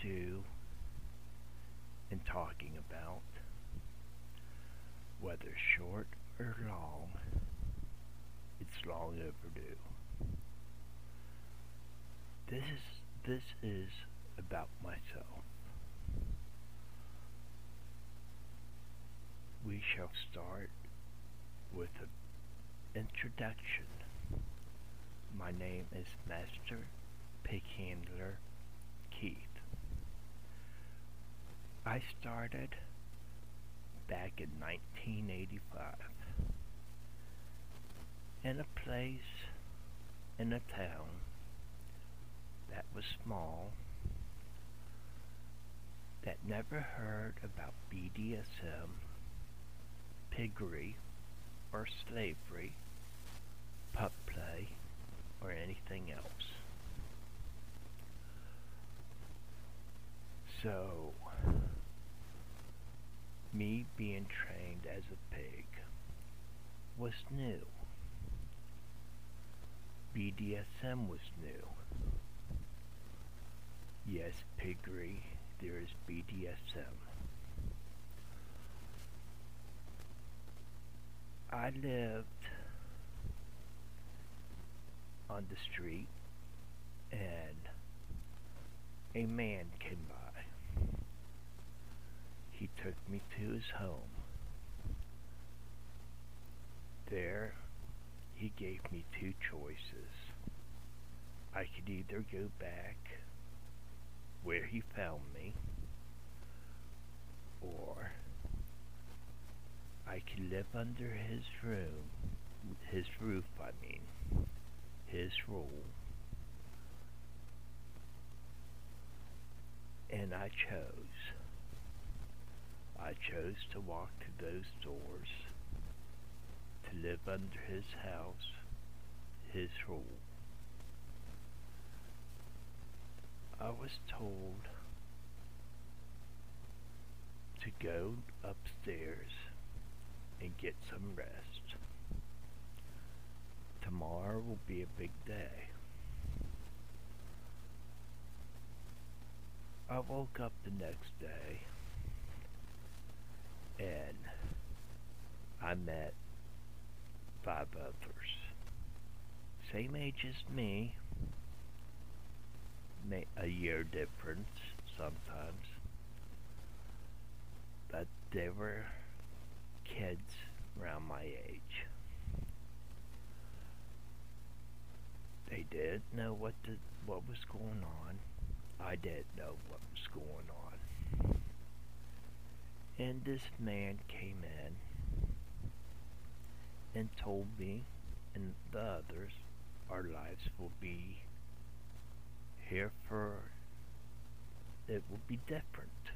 overdue in talking about whether short or long, it's long overdue. This is this is about myself. We shall start with an introduction. My name is Master Pig Handler Keith. I started back in 1985 in a place in a town that was small that never heard about BDSM, piggery, or slavery, pup play, or anything else. So, me being trained as a pig was new. BDSM was new. Yes, piggery, there is BDSM. I lived on the street and a man came by. He took me to his home. There, he gave me two choices. I could either go back where he found me, or I could live under his room, his roof, I mean, his rule. And I chose. I chose to walk to those doors, to live under his house, his rule. I was told to go upstairs and get some rest. Tomorrow will be a big day. I woke up the next day and I met five others. Same age as me, a year difference sometimes. But they were kids around my age. They didn't know what the, what was going on. I didn't know what was going on. And this man came in and told me and the others our lives will be here for it will be different.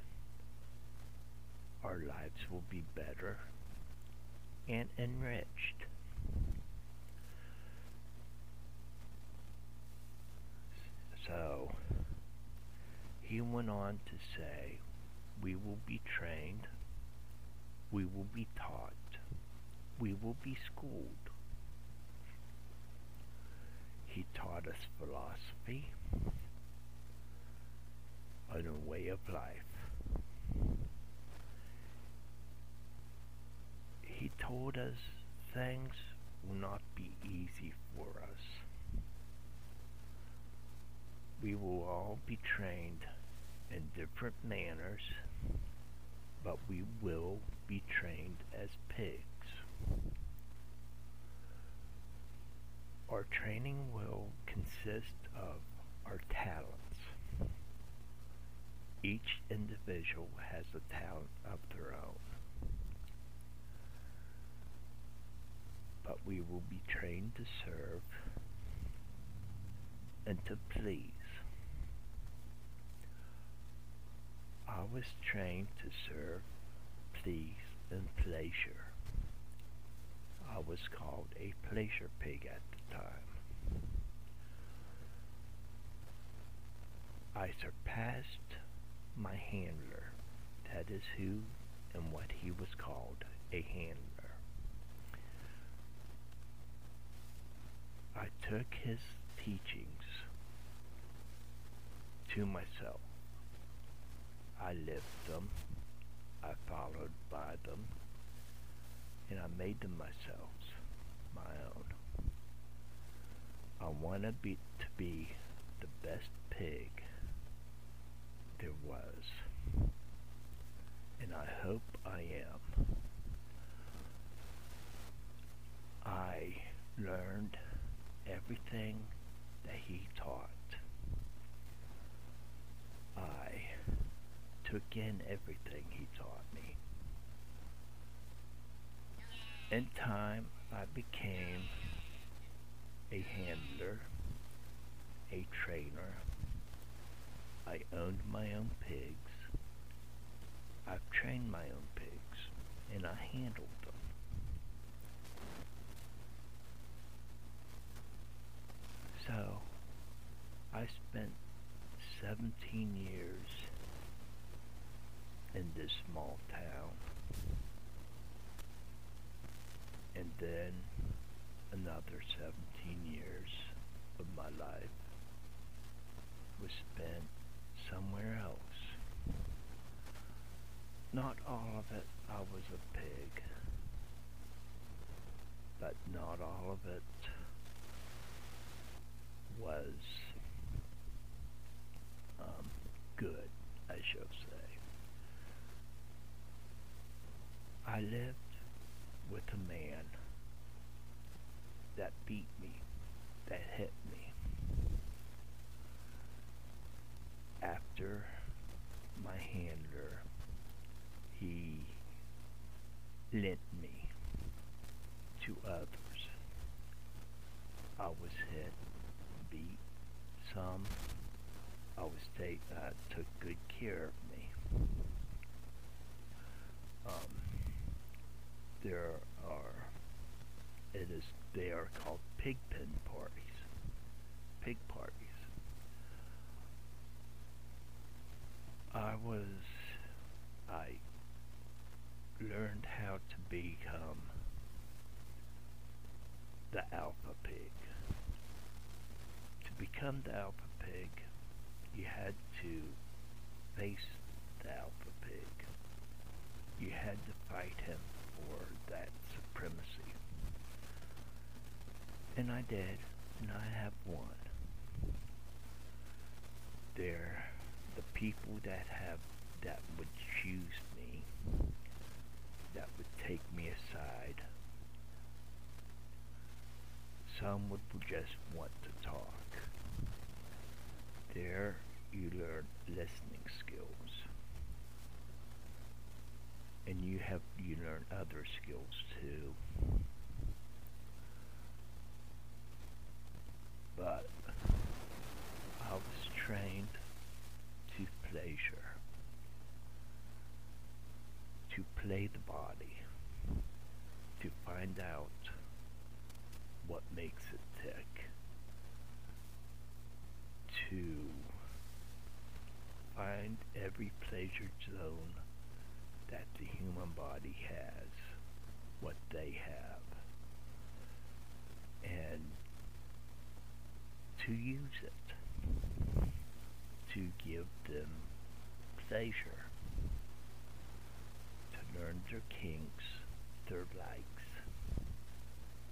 Our lives will be better and enriched. So, he went on to say, we will be trained, we will be taught, we will be schooled. He taught us philosophy, and a way of life. He told us things will not be easy for us. We will all be trained in different manners, but we will be trained as pigs. Our training will consist of our talents. Each individual has a talent of their own. But we will be trained to serve and to please. I was trained to serve, please, and pleasure. I was called a pleasure pig at the time. I surpassed my handler. That is who and what he was called a handler. I took his teachings to myself. I left them, I followed by them, and I made them myself, my own. I want to be, to be the best pig there was, and I hope I am. I learned everything that he taught. I took in everything he taught me. In time, I became a handler, a trainer. I owned my own pigs. I've trained my own pigs, and I handled them. So, I spent 17 years in this small town. And then another 17 years of my life was spent somewhere else. Not all of it I was a pig, but not all of it was um, good, I should say. I lived with a man that beat me, that hit me. After my handler, he lent me to others. I was hit, beat some. I was take, took good care of me. Um, there are, it is, they are called pig pen parties, pig parties. I was, I learned how to become the alpha pig. To become the alpha pig, you had to face the alpha pig. You had to fight him for that supremacy. And I did, and I have won. They're the people that have that would choose me, that would take me aside. Some would just want. There you learn listening skills. And you have you learn other skills too. But I was trained to pleasure. To play the body. To find out what makes it tick. To find every zone that the human body has, what they have, and to use it to give them pleasure, to learn their kinks, their likes,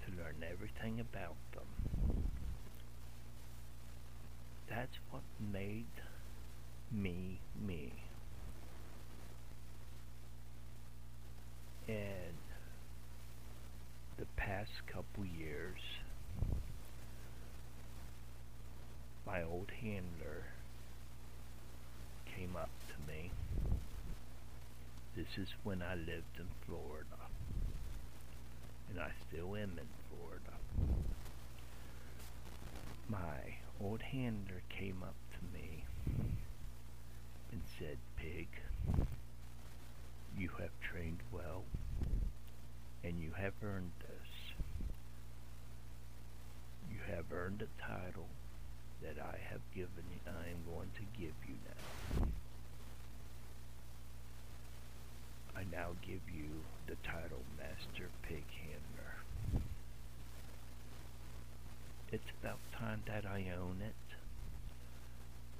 to learn everything about them. That's what made me me. And the past couple years, my old handler came up to me. This is when I lived in Florida. And I still am in Florida. My old handler came up to me and said, Pig, you have trained well, and you have earned this. You have earned a title that I have given I am going to give you now. I now give you the title Master Pig Handler. It's about time that I own it.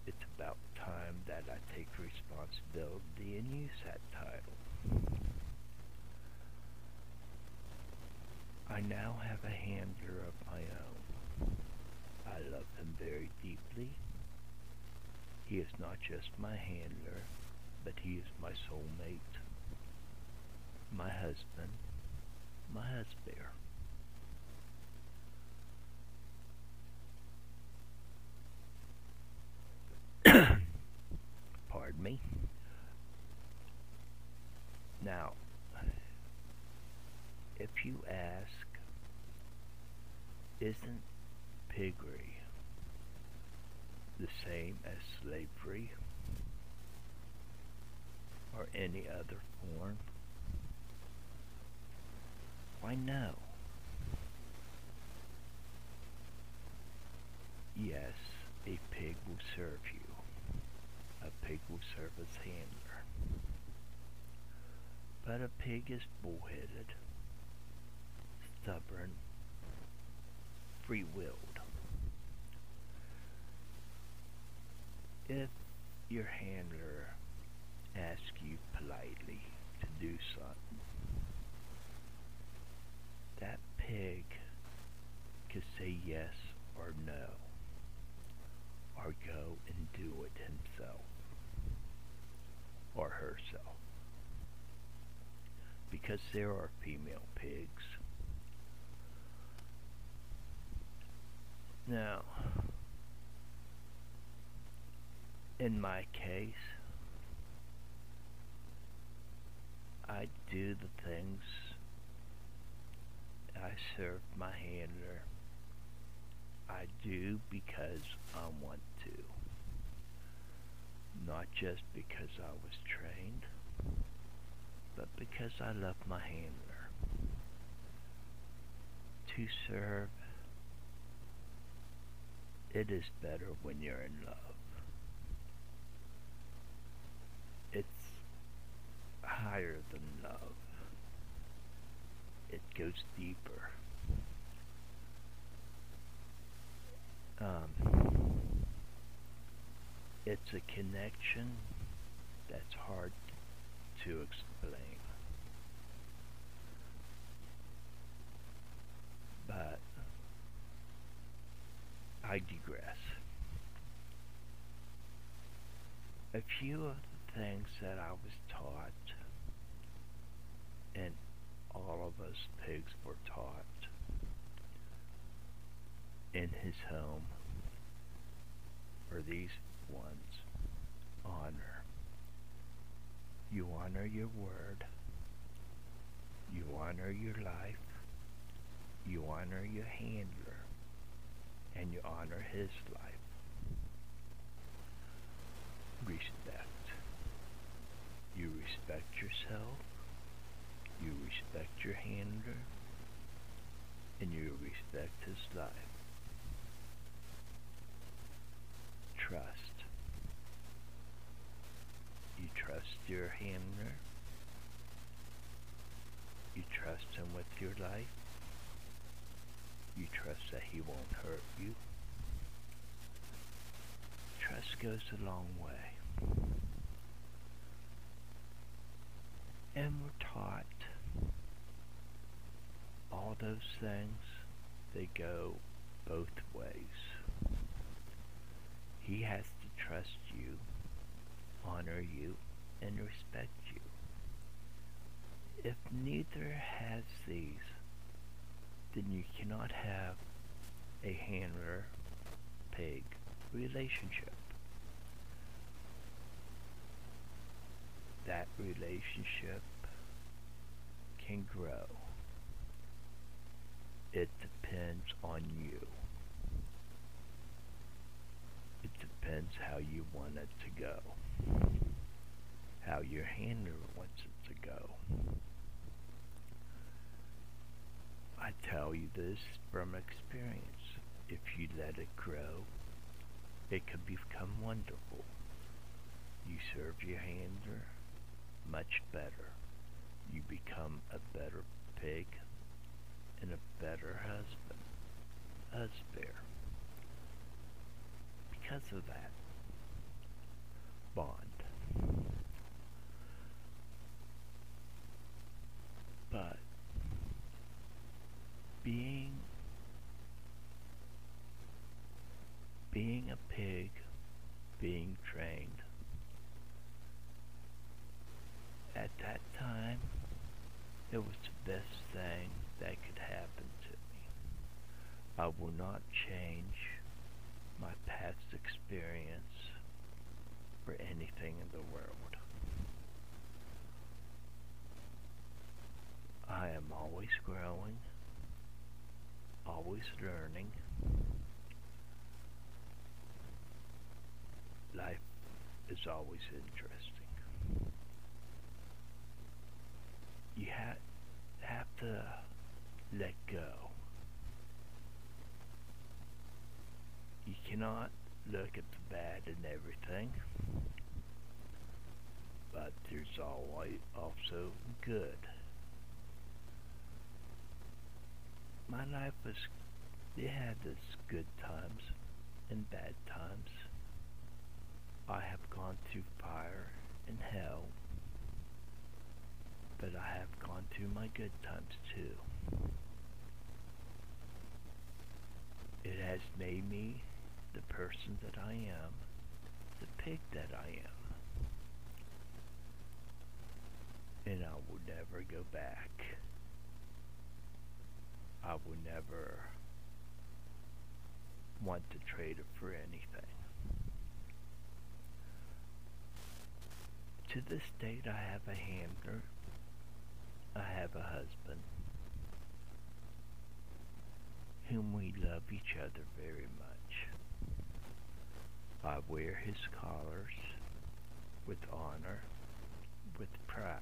It's about time that I take responsibility and use that title. I now have a handler of love him very deeply. He is not just my handler, but he is my soulmate, my husband, my husband. Pardon me. Now, if you ask, isn't piggery the same as slavery or any other form? Why no? Yes, a pig will serve you. A pig will serve as handler. But a pig is bullheaded, stubborn, free-willed. If your handler asks you politely to do something, that pig could say yes or no, or go and do it himself or herself. Because there are female pigs. Now, in my case, I do the things I serve my handler. I do because I want to. Not just because I was trained, but because I love my handler. To serve, it is better when you're in love. It's higher than love. It goes deeper. Um, it's a connection that's hard to explain. But I digress. A few of the things that I was taught, and all of us pigs were taught in his home, are these ones. Honor. You honor your word. You honor your life. You honor your handler. And you honor his life. Respect. You respect yourself. You respect your handler. And you respect his life. Trust. You trust your handler. You trust him with your life. You trust that he won't hurt you. Trust goes a long way. And we're taught all those things, they go both ways. He has to trust you, honor you, and respect you. If neither has these, then you cannot have a handler-pig relationship. That relationship can grow. It depends on you. It depends how you want it to go. How your handler wants it to go. I tell you this from experience. If you let it grow, it can become wonderful. You serve your handler much better You become a better pig and a better husband, husband, because of that bond. But being being a pig, being trained at that time it was the best thing that could happen to me. I will not change my past experience for anything in the world. I am always growing, always learning. Life is always interesting. You ha- have to let go. You cannot look at the bad and everything, but there's always also good. My life was, it had its good times and bad times. I have gone through fire and hell, but I have gone through my good times too. It has made me the person that I am, the pig that I am. And I will never go back. I will never want to trade it for anything. To this date, I have a handler. I have a husband whom we love each other very much. I wear his collars with honor, with pride.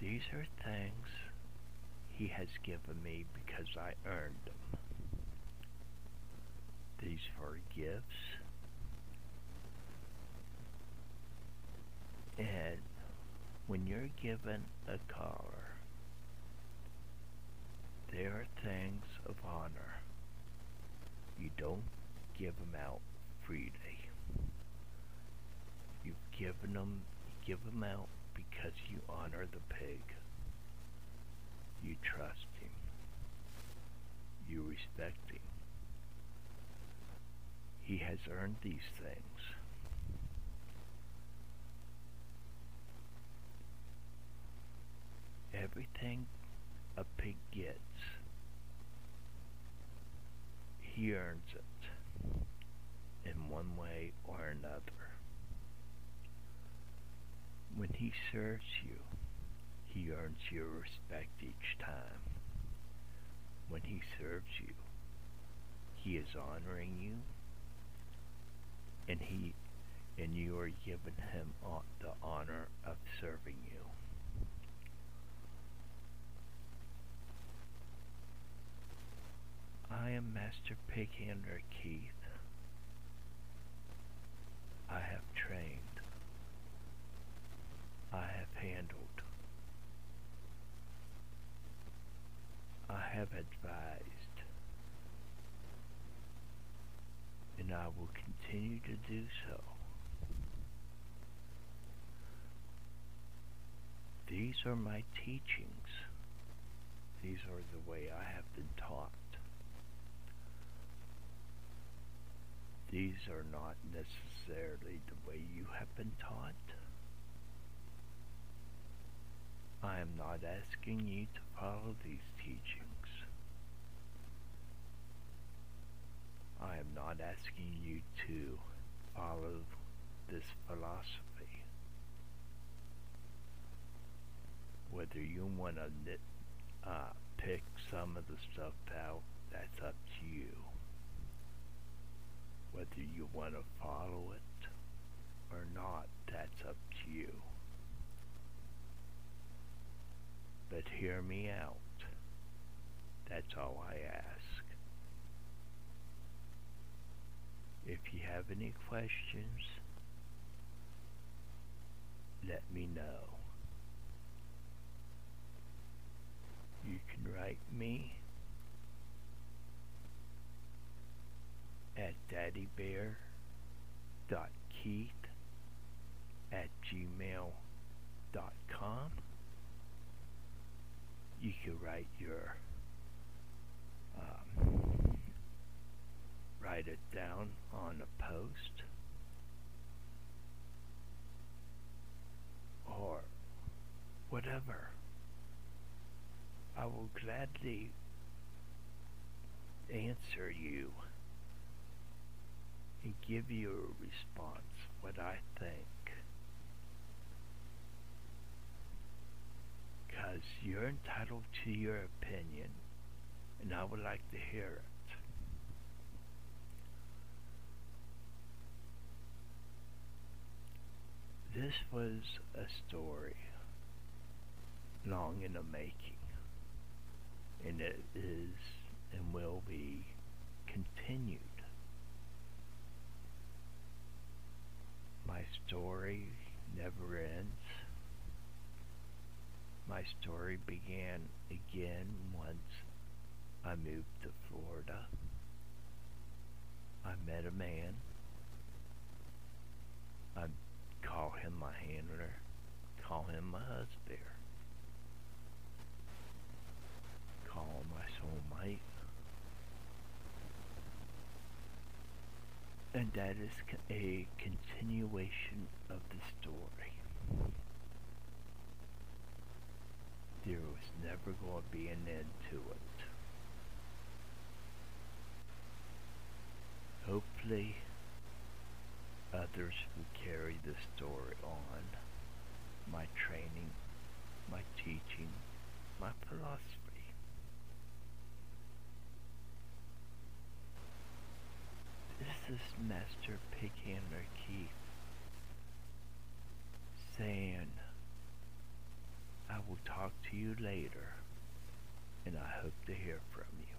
These are things he has given me because I earned them. These are gifts. And when you're given a collar, they are things of honor. You don't give them out freely. You've given them, you give them out because you honor the pig. You trust him. You respect him. He has earned these things. Everything a pig gets, he earns it one way or another. When he serves you, he earns your respect each time. When he serves you, he is honoring you, and he and you are giving him the honor of serving you. I am Master Pig Handler Keith. I have trained. I have handled. I have advised. And I will continue to do so. These are my teachings. These are the way I have been taught. These are not necessarily the way you have been taught. I am not asking you to follow these teachings. I am not asking you to follow this philosophy. Whether you want to uh, pick some of the stuff out, that's up to you. Whether you want to follow it or not, that's up to you. But hear me out. That's all I ask. If you have any questions, let me know. You can write me at gmail.com. You can write your um, write it down on a post or whatever. I will gladly answer you and give you a response what I think. Because you're entitled to your opinion, and I would like to hear it. This was a story long in the making, and it is and will be continued. My story never ends. My story began again once I moved to Florida. I met a man. I call him my handler, call him my husband, call him my soulmate. And that is a continuation of the story. There was never going to be an end to it. Hopefully, others will carry the story on. My training, my teaching, my philosophy. This is Master Pighandler Keith saying, I will talk to you later, and I hope to hear from you.